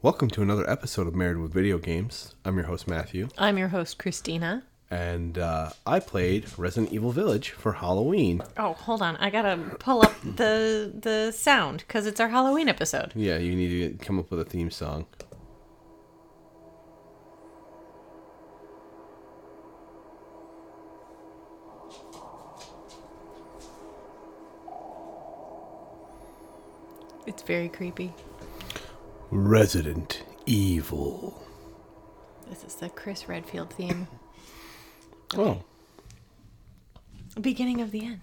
Welcome to another episode of Married with Video Games. I'm your host, Matthew, I'm your host, Christina. and uh, I played Resident Evil Village for Halloween. Oh, hold on. I gotta pull up the the sound because it's our Halloween episode. Yeah, you need to come up with a theme song. It's very creepy. Resident Evil. This is the Chris Redfield theme. Oh, Beginning of the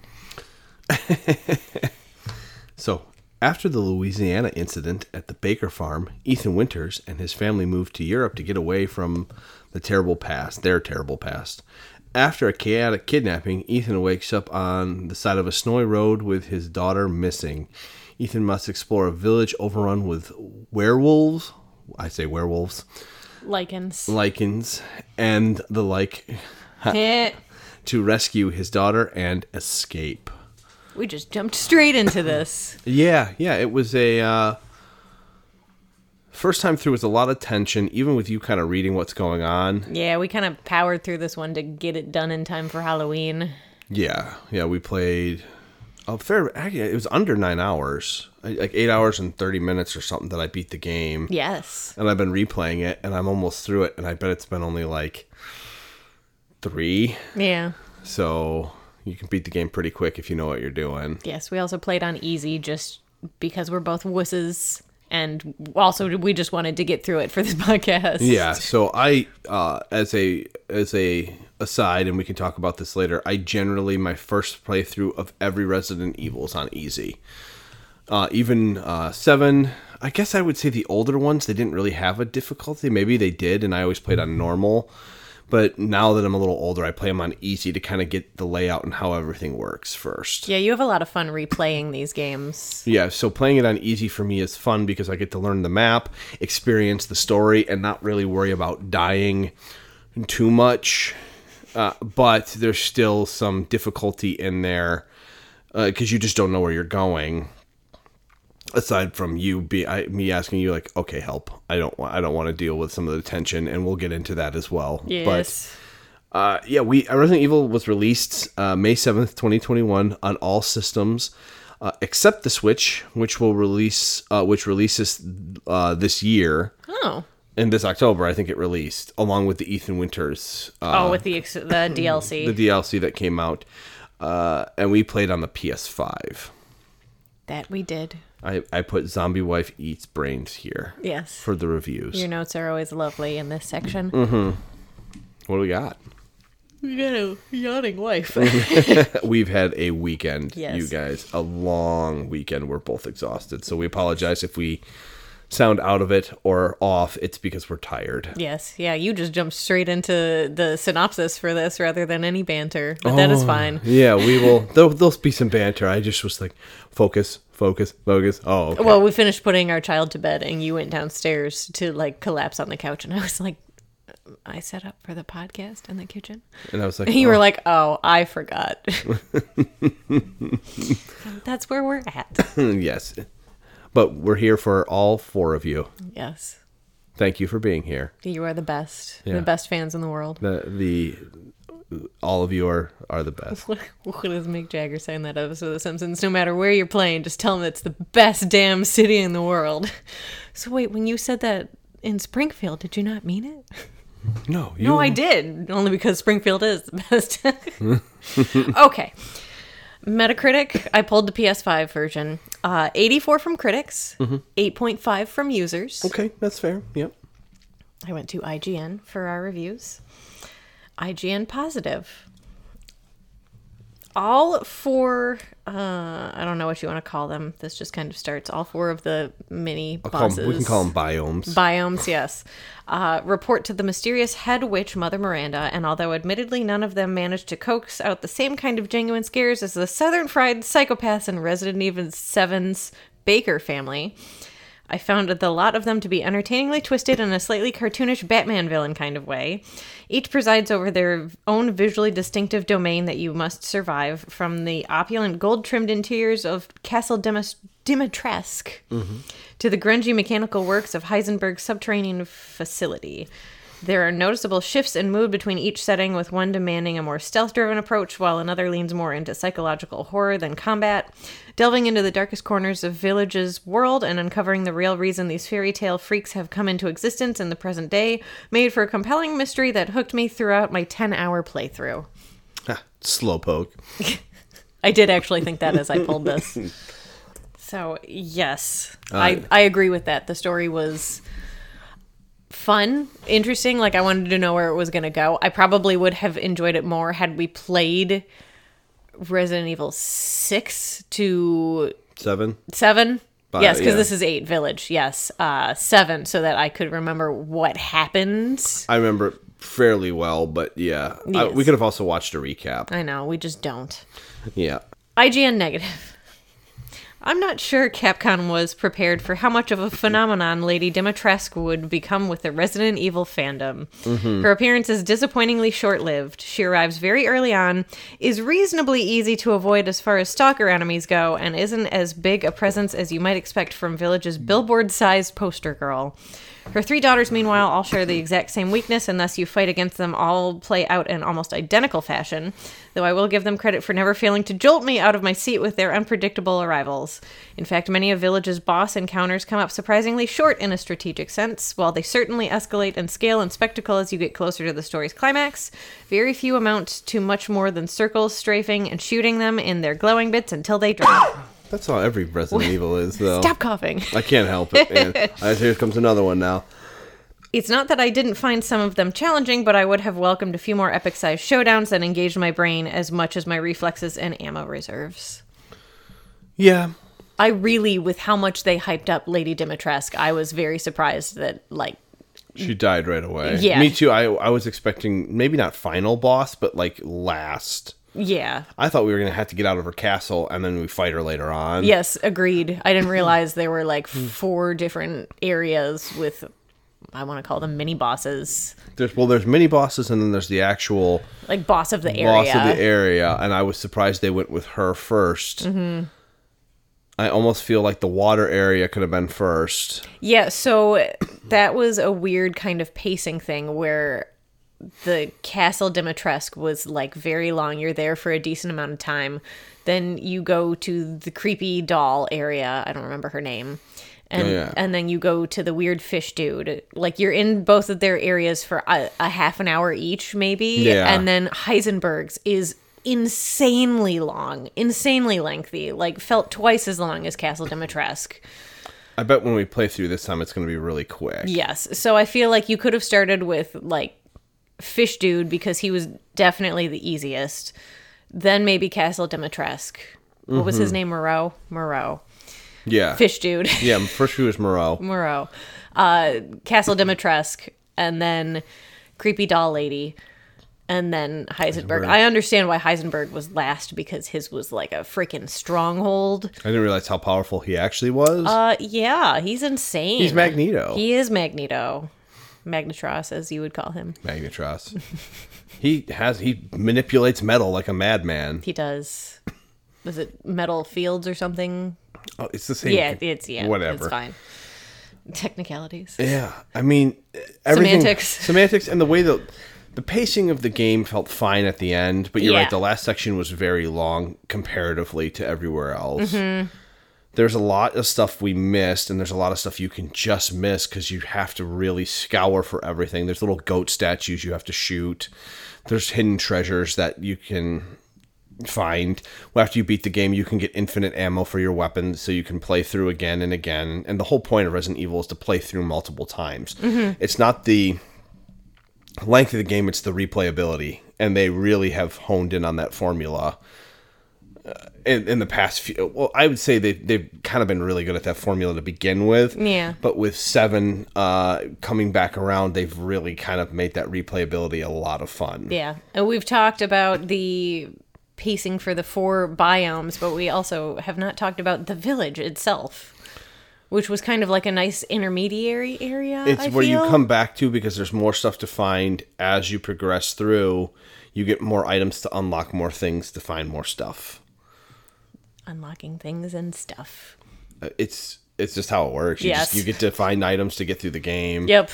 end. so after the Louisiana incident at the Baker farm, Ethan Winters and his family moved to Europe to get away from the terrible past, their terrible past. After a chaotic kidnapping, Ethan wakes up on the side of a snowy road with his daughter missing. Ethan must explore a village overrun with werewolves. I say werewolves, Lycans. lycans, and the like to rescue his daughter and escape. we just jumped straight into this. Yeah, yeah, it was a uh, first time through was a lot of tension, even with you kind of reading what's going on. Yeah, we kind of powered through this one to get it done in time for Halloween. Yeah, yeah, we played a fair. Actually, it was under nine hours, like eight hours and thirty minutes or something that I beat the game. Yes. And I've been replaying it, and I'm almost through it, and I bet it's been only like three. Yeah. So you can beat the game pretty quick if you know what you're doing. Yes, we also played on easy just because we're both wusses. And also, we just wanted to get through it for this podcast. Yeah, so I uh as a as a aside and we can talk about this later, I generally my first playthrough of every Resident Evil is on easy. Uh even uh 7, I guess I would say the older ones they didn't really have a difficulty. Maybe they did and I always played on normal. But now that I'm a little older, I play them on easy to kind of get the layout and how everything works first. Yeah, you have a lot of fun replaying these games. Yeah, so playing it on easy for me is fun because I get to learn the map, experience the story, and not really worry about dying too much. Uh, but there's still some difficulty in there because you just don't know where you're going. Aside from you be I, me asking you like, okay, help. I don't want I don't want to deal with some of the tension, and we'll get into that as well. But Yes. uh, yeah, we uh, Resident Evil was released uh, May seventh, twenty twenty one, on all systems uh, except the Switch, which will release, uh, which releases uh, this year oh. In this October. I think it released along with the Ethan Winters uh, Oh, with the ex- the DLC. the DLC that came out, uh, and we played on the PS five. that we did. I, I put Zombie Wife Eats Brains here Yes. for the reviews. Your notes are always lovely in this section. What do we got? We got a yawning wife. We've had a weekend, Yes. you guys, a long weekend. We're both exhausted, so we apologize if we sound out of it or off. It's because we're tired. yes. Yeah, you just jumped straight into the synopsis for this rather than any banter. But that is Oh, fine. Yeah, we will. There'll, there'll be some banter. I just was like, focus, focus, focus. Oh, okay. Well, we finished putting our child to bed and you went downstairs to like collapse on the couch and I was like I set up for the podcast in the kitchen. and I was like, And you oh, were like, "Oh, I forgot." That's where we're at. yes. But we're here for all four of you. Yes. Thank you for being here. You are the best. Yeah. The best fans in the world. The the all of you are are the best. What, does Mick Jagger say in that episode of The Simpsons? No matter where you're playing, just tell them it's the best damn city in the world. So wait, when you said that in Springfield, did you not mean it? No, you, No, I did. Only because Springfield is the best. okay. Metacritic, I pulled the PS5 version. Uh, 84 from critics, 8.5 from users. Okay, that's fair. Yep. I went to IGN for our reviews. IGN positive. All four, uh, I don't know what you want to call them. This just kind of starts. All four of the mini I'll bosses. 'em- we can call them biomes. Biomes, yes. Uh, report to the mysterious head witch, Mother Miranda, and although admittedly none of them managed to coax out the same kind of genuine scares as the Southern Fried Psychopaths in Resident Evil 7's Baker family, I found the lot of them to be entertainingly twisted in a slightly cartoonish Batman villain kind of way. Each presides over their own visually distinctive domain that you must survive, from the opulent gold trimmed interiors of Castle Demis- Dimitrescu mm-hmm. to the grungy mechanical works of Heisenberg's subterranean facility. There are noticeable shifts in mood between each setting, with one demanding a more stealth driven approach, while another leans more into psychological horror than combat. Delving into the darkest corners of Village's world and uncovering the real reason these fairy tale freaks have come into existence in the present day made for a compelling mystery that hooked me throughout my 10 hour playthrough. Ah, Slowpoke. I did actually think that as I pulled this. So, yes, I, I agree with that. The story was fun, interesting. Like, I wanted to know where it was going to go. I probably would have enjoyed it more had we played Resident Evil 6 to Seven. 7. But, yes, because yeah. this is 8 Village. Yes. Uh, 7, so that I could remember what happened. I remember it fairly well, but yeah. I, we could have also watched a recap. I know, we just don't. Yeah. IGN negative. I'm not sure Capcom was prepared for how much of a phenomenon Lady Dimitrescu would become with the Resident Evil fandom. Mm-hmm. Her appearance is disappointingly short lived. She arrives very early on, is reasonably easy to avoid as far as stalker enemies go, and isn't as big a presence as you might expect from Village's billboard sized poster girl. Her three daughters, meanwhile, all share the exact same weakness, and thus you fight against them all play out in almost identical fashion. Though I will give them credit for never failing to jolt me out of my seat with their unpredictable arrivals. In fact, many of Village's boss encounters come up surprisingly short in a strategic sense. While they certainly escalate in scale and spectacle as you get closer to the story's climax, very few amount to much more than circles, strafing, and shooting them in their glowing bits until they drop. That's how every Resident Evil is, though. Stop coughing. I can't help it, man. Here comes another one now. It's not that I didn't find some of them challenging, but I would have welcomed a few more epic sized showdowns that engaged my brain as much as my reflexes and ammo reserves. Yeah. I really, with how much they hyped up Lady Dimitrescu, I was very surprised that, like, She died right away. Yeah. Me too. I I was expecting maybe not final boss, but like last. Yeah. I thought we were gonna have to get out of her castle and then we fight her later on. Yes, agreed. I didn't realize there were like four different areas with, I want to call them mini bosses, There's well, there's mini bosses and then there's the actual like boss of the area. boss of the area, and I was surprised they went with her 1st Mm-hmm. I almost feel like the water area could have been first. Yeah, so that was a weird kind of pacing thing where the Castle Dimitrescu was like very long. You're there for a decent amount of time. Then you go to the creepy doll area. I don't remember her name. And Oh, yeah. and then you go to the weird fish dude. Like you're in both of their areas for a, a half an hour each, maybe. Yeah. And then Heisenberg's is insanely long, insanely lengthy. Like felt twice as long as Castle Dimitrescu. I bet when we play through this time, it's going to be really quick. Yes. So I feel like you could have started with like Fish Dude because he was definitely the easiest. Then maybe Castle Dimitrescu. What was his name? Moreau? Moreau. Yeah. Fish Dude. Yeah. First she was Moreau. Moreau. Uh, Castle Dimitrescu. And then Creepy Doll Lady. And then Heisenberg. I understand why Heisenberg was last because his was like a freaking stronghold. I didn't realize how powerful he actually was. Uh, yeah, he's insane. He's Magneto. He is Magneto. Magnetros, as you would call him. Magnetros. he has he manipulates metal like a madman. He does. Was it metal fields or something? Oh, it's the same. Yeah, it's yeah, whatever. It's fine. Technicalities. Yeah, I mean, everything, Semantics. semantics, and the way that the pacing of the game felt fine at the end. But you're Yeah. right, the last section was very long comparatively to everywhere else. Mm-hmm. There's a lot of stuff we missed, and there's a lot of stuff you can just miss because you have to really scour for everything. There's little goat statues you have to shoot. There's hidden treasures that you can find. Well, after you beat the game, you can get infinite ammo for your weapons, so you can play through again and again. And the whole point of Resident Evil is to play through multiple times. Mm-hmm. It's not the length of the game; it's the replayability, and they really have honed in on that formula. Uh, in, in the past few, well, I would say they they've kind of been really good at that formula to begin with. Yeah. But with seven uh, coming back around, they've really kind of made that replayability a lot of fun. Yeah. And we've talked about the pacing for the four biomes, but we also have not talked about the village itself, which was kind of like a nice intermediary area. It's I where you come back to because there's more stuff to find as you progress through. You get more items to unlock more things to find more stuff. Unlocking things and stuff. Uh, It's it's just how it works. You Yes. just, you get to find items to get through the game. Yep.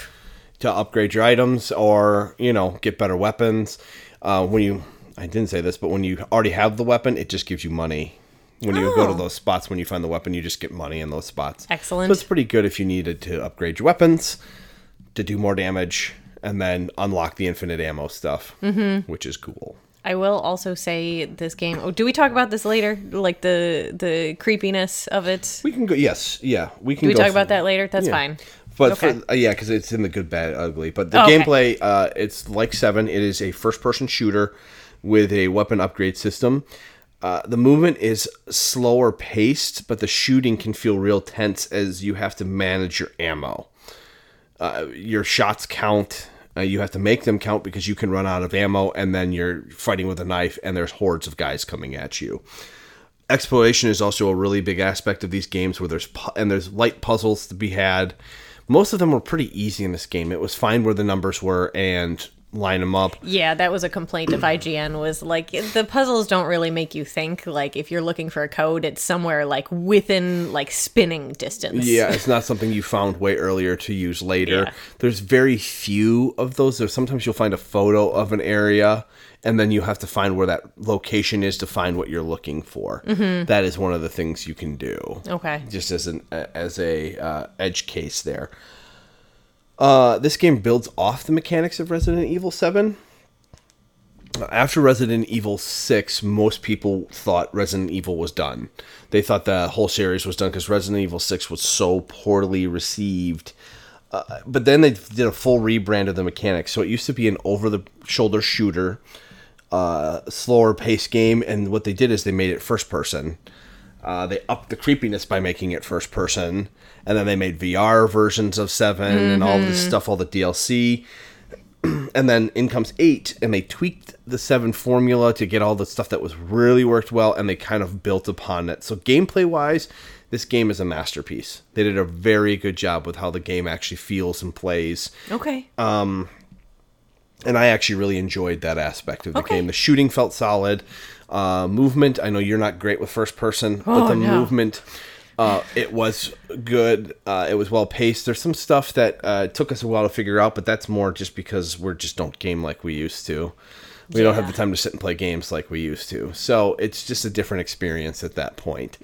to upgrade your items or you know get better weapons. Uh, when you, I didn't say this, but when you already have the weapon, it just gives you money. When you go to Oh. those spots, when you find the weapon, you just get money in those spots. Excellent. So it's pretty good if you needed to upgrade your weapons to do more damage and then unlock the infinite ammo stuff, mm-hmm. which is cool. I will also say this game. Oh, do we talk about this later? Like the the creepiness of it. We can go. Yes, yeah, we can. Do we talk about that later? That's Yeah. fine. But Okay. for, uh, yeah, because it's in the good, bad, ugly. But the Oh, okay. gameplay, uh, it's like Seven. It is a first-person shooter with a weapon upgrade system. Uh, the movement is slower paced, but the shooting can feel real tense as you have to manage your ammo. Uh, your shots count. Uh, you have to make them count because you can run out of ammo, and then you're fighting with a knife, and there's hordes of guys coming at you. Exploration is also a really big aspect of these games where there's pu- and there's light puzzles to be had. Most of them were pretty easy in this game. It was find where the numbers were and line them up Yeah, that was a complaint of IGN was like the puzzles don't really make you think. Like if you're looking for a code, it's somewhere like within like spinning distance. yeah it's not something you found way earlier to use later Yeah. there's very few of those there's sometimes you'll find a photo of an area and then you have to find where that location is to find what you're looking for That is one of the things you can do Okay. just as an as a uh, edge case there. Uh, this game builds off the mechanics of Resident Evil Seven. After Resident Evil Six, most people thought Resident Evil was done. They thought the whole series was done because Resident Evil Six was so poorly received. Uh, but then they did a full rebrand of the mechanics. So it used to be an over-the-shoulder shooter, uh, slower pace game, and what they did is they made it first person. Uh, they upped the creepiness by making it first person, and then they made VR versions of 7 and all this stuff, all the DLC. and then in comes eight, and they tweaked the seven formula to get all the stuff that was really worked well, and they kind of built upon it. So gameplay wise, this game is a masterpiece. They did a very good job with how the game actually feels and plays Okay. And I actually really enjoyed that aspect of the Okay. game. The shooting felt solid. Uh, movement, I know you're not great with first person, but Oh, the no. movement, uh, it was good. Uh, it was well paced. There's some stuff that uh, took us a while to figure out, but that's more just because we're just don't game like we used to. We don't have the time to sit and play games like we used to. So it's just a different experience at that point.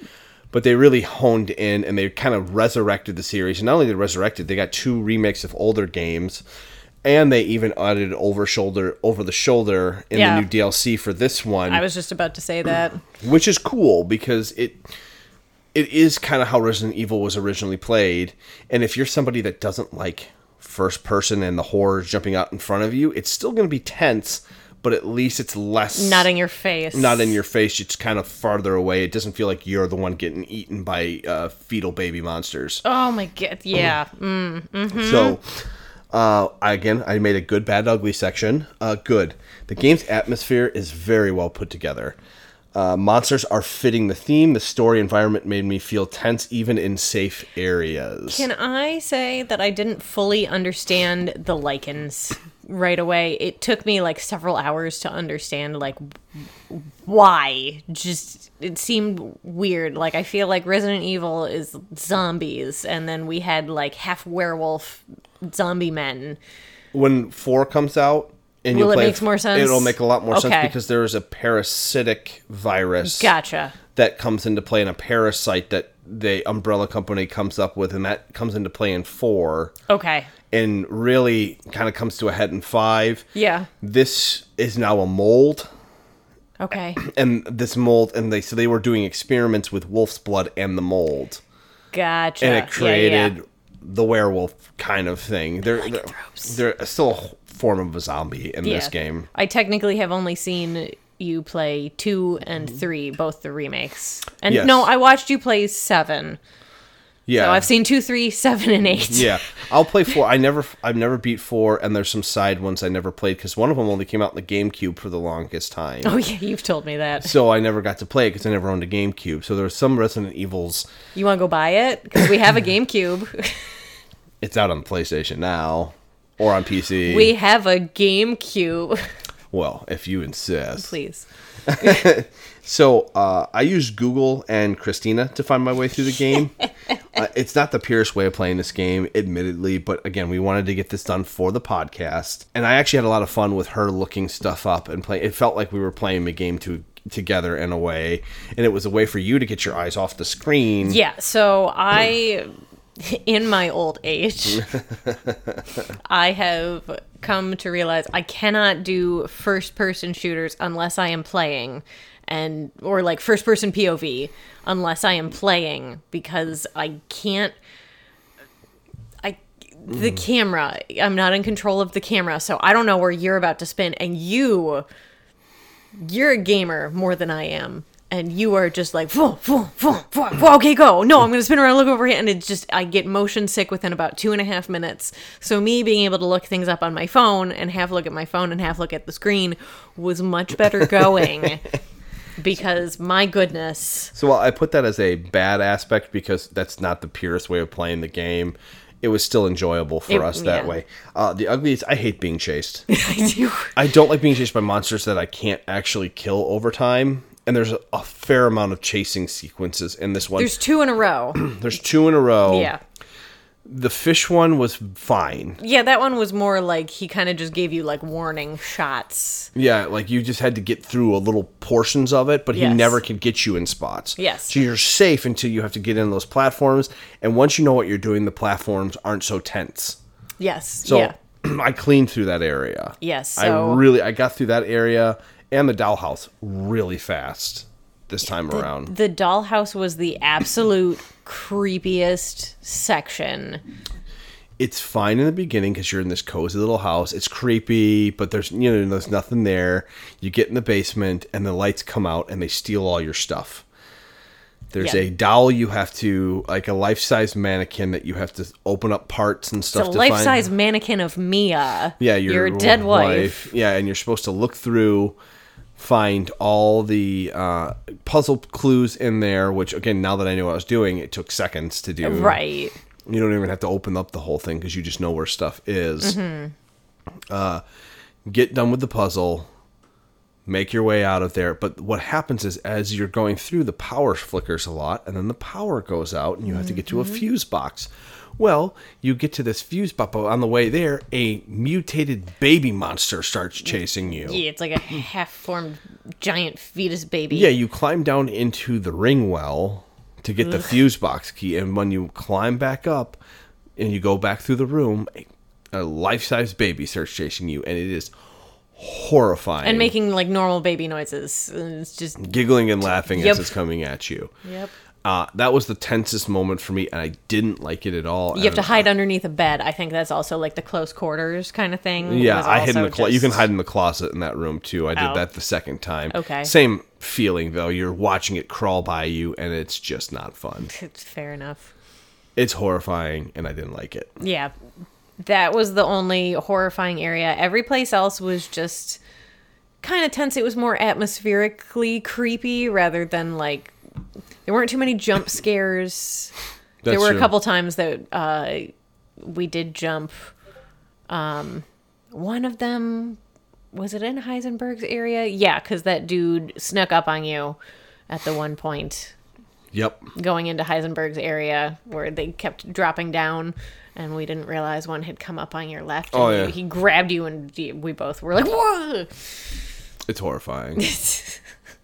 But they really honed in and they kind of resurrected the series. And not only did they resurrected, they got two remakes of older games. And they even added over shoulder over the shoulder in Yeah. the new DLC for this one I was just about to say that. which is cool because it it is kind of how Resident Evil was originally played. And if you're somebody that doesn't like first person and the horrors jumping out in front of you, it's still going to be tense, but at least it's less Not in your face. not in your face. It's kind of farther away. It doesn't feel like you're the one getting eaten by uh, fetal baby monsters. Oh my god. Yeah. Mm. Mm-hmm. So, uh, again, I made a good, bad, ugly section. Uh, good. The game's atmosphere is very well put together. Uh, monsters are fitting the theme. The story environment made me feel tense, even in safe areas. Can I say that I didn't fully understand the lycans right away? It took me like several hours to understand like why. Just it seemed weird. Like I feel like Resident Evil is zombies and then we had like half werewolf zombie men. when four comes out, and Will you it makes more sense? It'll make a lot more sense because there is a parasitic virus. Gotcha. that comes into play in a parasite that the umbrella company comes up with and that comes into play in four Okay. and really kind of comes to a head in five Yeah. this is now a mold Okay. and this mold and they so they were doing experiments with wolf's blood and the mold Gotcha. and it created yeah. The werewolf kind of thing they're they're, they're still a form of a zombie in this Yeah. game I technically have only seen you play two and three, both the remakes. And Yes. no, I watched you play seven. yeah So I've seen two, three, seven, and eight. Yeah, I'll play four. I never, I've never beat four, and there's some side ones I never played because one of them only came out in the GameCube for the longest time. Oh yeah, you've told me that. So I never got to play it because I never owned a GameCube. So there were some Resident Evils. You want to go buy it? Because we have a GameCube. It's out on PlayStation now or on PC. we have a GameCube. Well, if you insist. Please. So uh, I use Google and Christina to find my way through the game. uh, it's not the purest way of playing this game, admittedly, but again, we wanted to get this done for the podcast, and I actually had a lot of fun with her looking stuff up and play. It felt like we were playing the game to together in a way, and it was a way for you to get your eyes off the screen. Yeah, so I, in my old age, I have come to realize I cannot do first person shooters unless I am playing and or like first person POV unless I am playing because I can't I the mm. camera I'm not in control of the camera so I don't know where you're about to spin and you you're a gamer more than I am. And you are just like, "Phew, phew, phew, phew, phew, okay, go. No, I'm going to spin around, look over here. And it's just, I get motion sick within about two and a half minutes. So, me being able to look things up on my phone and half look at my phone and half look at the screen was much better going because, my goodness. So I put that as a bad aspect because that's not the purest way of playing the game. It was still enjoyable for It- us that yeah. way. Uh, the ugliest, I hate being chased. I do. I don't like being chased by monsters that I can't actually kill over time. And there's a, fair amount of chasing sequences in this one. There's two in a row. There's two in a row. Yeah. The fish one was fine. Yeah, that one was more like he kind of just gave you like warning shots. Yeah, like you just had to get through a little portions of it, but he Yes. never could get you in spots. Yes. So you're safe until you have to get in those platforms. And once you know what you're doing, the platforms aren't so tense. Yes. So yeah. I cleaned through that area. Yes, so- I really I got through that area and the dollhouse really fast this time around. The dollhouse was the absolute creepiest section. It's fine in the beginning because you're in this cozy little house. It's creepy, but there's you know there's nothing there. You get in the basement and the lights come out and they steal all your stuff. There's Yeah. a doll you have to like a life size mannequin that you have to open up parts and stuff. It's a life size mannequin of Mia. Yeah, your, your dead wife. Yeah, and you're supposed to look through, find all the uh, puzzle clues in there. Which again, now that I knew what I was doing, it took seconds to do. Right. You don't even have to open up the whole thing because you just know where stuff is. Mm-hmm. Uh, get done with the puzzle. Make your way out of there. But what happens is, as you're going through, the power flickers a lot, and then the power goes out, and you have to get to a Mm-hmm. fuse box. Well, you get to this fuse box, but on the way there, a mutated baby monster starts chasing you. Yeah, it's like a half formed giant fetus baby. Yeah, you climb down into the ring well to get the fuse box key, and when you climb back up and you go back through the room, a, a life-size baby starts chasing you, and it is horrifying. And making like normal baby noises. And It's just giggling and laughing Yep. as it's coming at you. Yep. Uh, that was the tensest moment for me, and I didn't like it at all. You have to hide underneath a bed. I think that's also like the close quarters kind of thing. Yeah, I hid in the closet. You can hide in the closet in that room too. I did Oh. that the second time. Okay. Same feeling though. You're watching it crawl by you, and it's just not fun. It's fair enough. It's horrifying, and I didn't like it. Yeah. That was the only horrifying area. Every place else was just kind of tense. It was more atmospherically creepy rather than like there weren't too many jump scares. there were true. a couple times that uh, we did jump. Um, one of them was it in Heisenberg's area? Yeah, because that dude snuck up on you at the one point Yep. going into Heisenberg's area where they kept dropping down and we didn't realize one had come up on your left. Oh, and yeah. He grabbed you and we both were like, whoa! It's horrifying.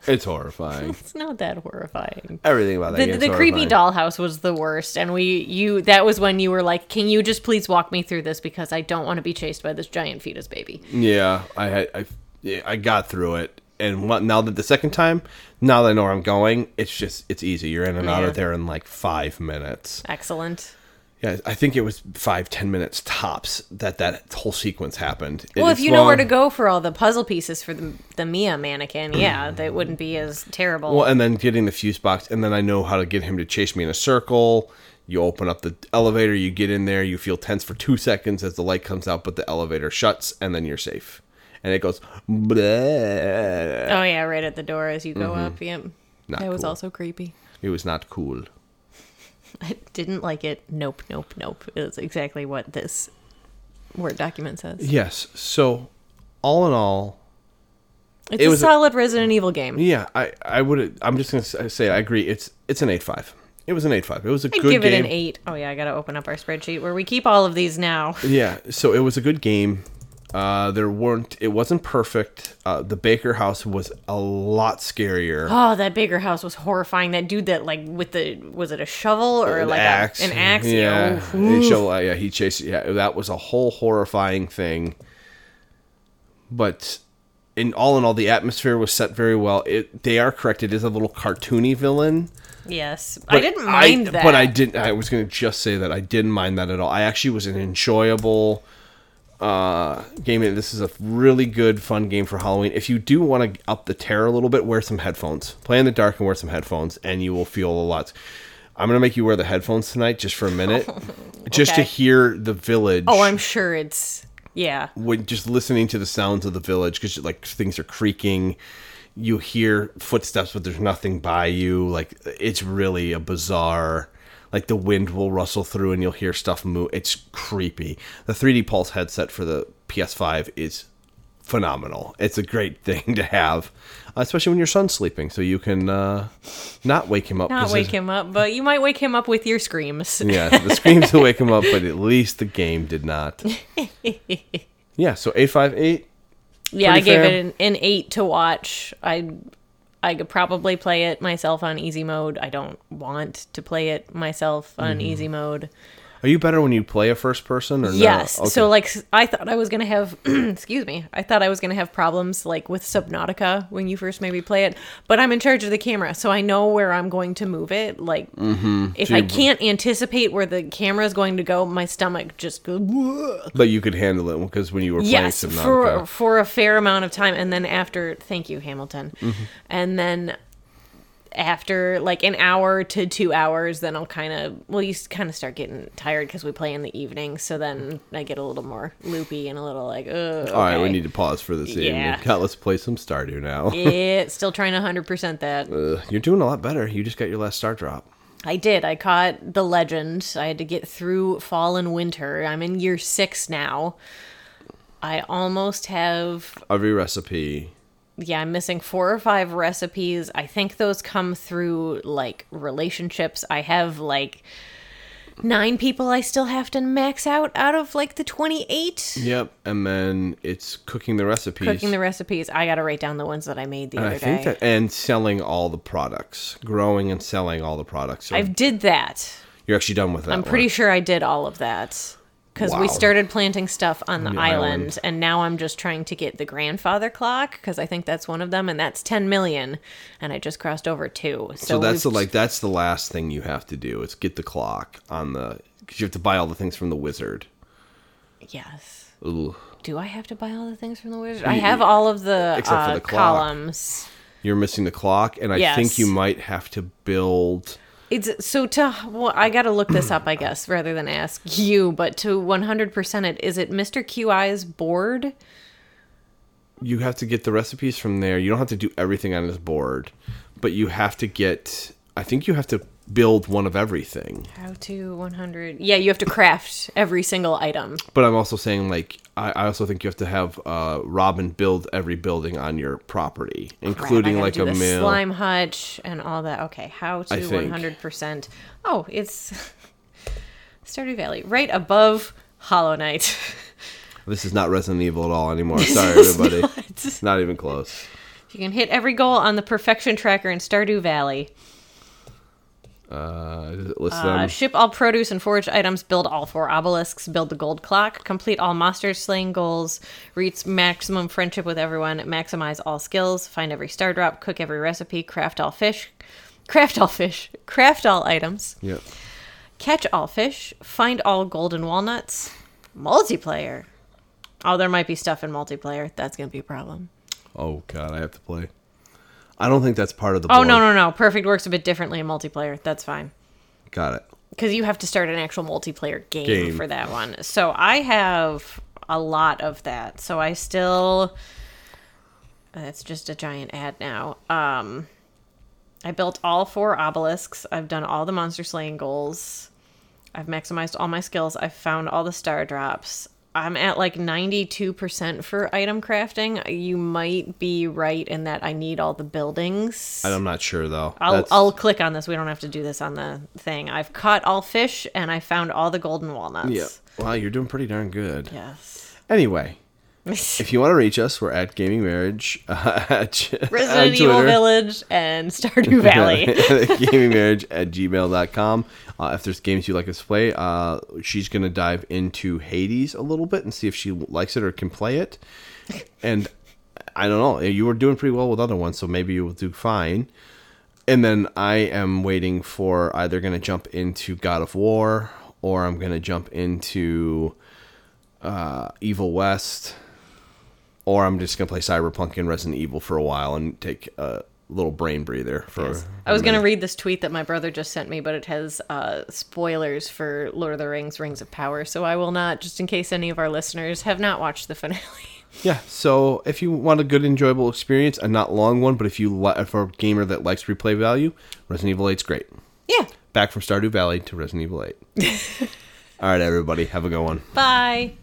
it's horrifying. it's not that horrifying. Everything about that The, the creepy dollhouse was the worst. And we, you, that was when you were like, can you just please walk me through this because I don't want to be chased by this giant fetus baby. Yeah, I had I, yeah, I got through it, and what, now that the second time, now that I know where I'm going, it's just it's easy. You're in and out Yeah. of there in like five minutes. Excellent. Yeah, I think it was five ten minutes tops that that whole sequence happened. Well, if you know where to go for all the puzzle pieces for the, the Mia mannequin, yeah, mm. that wouldn't be as terrible. Well, and then getting the fuse box, and then I know how to get him to chase me in a circle. You open up the elevator, you get in there, you feel tense for two seconds as the light comes out, but the elevator shuts, and then you're safe. And it goes, bleh. Oh yeah, right at the door as you go up. Yep. Mm-hmm. Not that was also creepy. it was not cool. I didn't like it. Nope, nope, nope. Is exactly what this word document says. Yes. So, all in all, It's It a was a- solid Resident Evil game. Yeah, I I would. I'm just gonna say I agree. It's it's an eight five. It was an eight five. It was a I'd good give game. it an eight. Oh yeah, I gotta open up our spreadsheet where we keep all of these now. Yeah, so it was a good game. Uh, there weren't. It wasn't perfect. Uh, the Baker House was a lot scarier. Oh, that Baker House was horrifying. That dude that like with the was it a shovel or An like axe. A, an axe? Yeah, show- uh, yeah, he chased. Yeah, that was a whole horrifying thing. But in all in all, the atmosphere was set very well. It they are correct. It is a little cartoony villain. yes, I didn't mind that. But I didn't. I was going to just say that I didn't mind that at all. I actually was an enjoyable uh, game. This is a really good, fun game for Halloween. If you do want to up the terror a little bit, wear some headphones. Play in the dark and wear some headphones, and you will feel a lot. I'm gonna make you wear the headphones tonight, just for a minute, just to hear the village. Oh, I'm sure it's yeah. when just listening to the sounds of the village because like things are creaking you hear footsteps but there's nothing by you like it's really a bizarre like the wind will rustle through and you'll hear stuff move it's creepy the 3d pulse headset for the ps5 is phenomenal it's a great thing to have especially when your son's sleeping so you can uh not wake him up Not wake him up, but you might wake him up with your screams. yeah, the screams will wake him up, but at least the game did not. Yeah, so eight five eight. Yeah, I gave fair. it an, an eight to watch. I I could probably play it myself on easy mode. I don't want to play it myself on Mm-hmm. easy mode. Are you better when you play a first person or no? Yes. Okay. So like I thought I was gonna have excuse me. I thought I was gonna have problems like with Subnautica when you first maybe play it. But I'm in charge of the camera, so I know where I'm going to move it. Like if So I can't anticipate where the camera is going to go, my stomach just goes but you could handle it because when you were playing yes Subnautica, for for a fair amount of time and then after thank you hamilton Mm-hmm. and then after like an hour to two hours then i'll kind of well you kind of start getting tired because we play in the evening so then i get a little more loopy and a little like Ugh, all right, we need to pause for this Yeah. evening. God, let's play some Stardew now. yeah still trying to 100% that Ugh, you're doing a lot better. You just got your last star drop. i did i caught the legend i had to get through fall and winter i'm in year six now i almost have Every recipe. Yeah, I'm missing four or five recipes. I think those come through like relationships. I have like nine people I still have to max out out of like the 28. Yep, and then it's cooking the recipes. Cooking the recipes. I got to write down the ones that I made the and other I think day. that and selling all the products, growing and selling all the products. So I did that. you're actually done with that. I'm pretty sure I did all of that. Because we started planting stuff on the, the island, island. and now I'm just trying to get the grandfather clock because I think that's one of them, and that's 10 million, and I just crossed over two. So, So that's the like that's the last thing you have to do is get the clock on the because you have to buy all the things from the wizard. yes. Ooh. Do I have to buy all the things from the wizard? I have all of the, Except for uh, the clock. columns. You're missing the clock, and I Yes. think you might have to build. It's so to well, I got to look this up, I guess, rather than ask you. But to 100% it, is it Mr. Qi's board? You have to get the recipes from there. You don't have to do everything on this board, but you have to get. I think you have to build one of everything. How to 100? Yeah, you have to craft every single item. But I'm also saying like I, I also think you have to have uh, Robin build every building on your property, including Crap, like a mill. slime hutch and all that. Okay, how to I 100%? Oh, it's Stardew Valley, right above Hollow Knight. This is not Resident Evil at all anymore. Sorry, everybody. Not even close. you can hit every goal on the perfection tracker in Stardew Valley. Uh, Uh, ship all produce and forage items, build all four obelisks, build the gold clock, complete all monsters slaying goals, reach maximum friendship with everyone, maximize all skills, find every star drop, cook every recipe, craft all fish, craft all fish, craft all items, Yep. catch all fish, find all golden walnuts, multiplayer. Oh, there might be stuff in multiplayer. That's gonna be a problem. Oh god, I have to play. I don't think that's part of the. Oh board. no no no! Perfect works a bit differently in multiplayer. That's fine. Got it. because you have to start an actual multiplayer game, Game. for that one. So I have a lot of that. So I still that's just a giant ad now. Um I built all four obelisks. I've done all the monster slaying goals. I've maximized all my skills. I've found all the star drops. I'm at like 92% for item crafting. You might be right in that I need all the buildings. I'm not sure though. I'll, That's- I'll click on this. We don't have to do this on the thing. I've caught all fish and I found all the golden walnuts. yeah. Wow, you're doing pretty darn good. Yes. Anyway, if you want to reach us, we're at Gaming Marriage uh, at, Resident Evil Village and Stardew Valley. gaming marriage at gmail.com. Uh, if there's games you'd like us to play, uh, she's going to dive into Hades a little bit and see if she likes it or can play it. And I don't know. You were doing pretty well with other ones, so maybe you will do fine. And then I am waiting for either going to jump into God of War or I'm going to jump into uh, Evil West or I'm just going to play Cyberpunk and Resident Evil for a while and take a little brain breather for. I was going to read this tweet that my brother just sent me, but it has uh, spoilers for Lord of the Rings Rings of Power. So I will not, just in case any of our listeners have not watched the finale. Yeah, so if you want a good, enjoyable experience, a not long one, but if you li- for a gamer that likes replay value, Resident Evil 8's great. Yeah. Back from Stardew Valley to Resident Evil 8. All right, everybody, have a good one. Bye.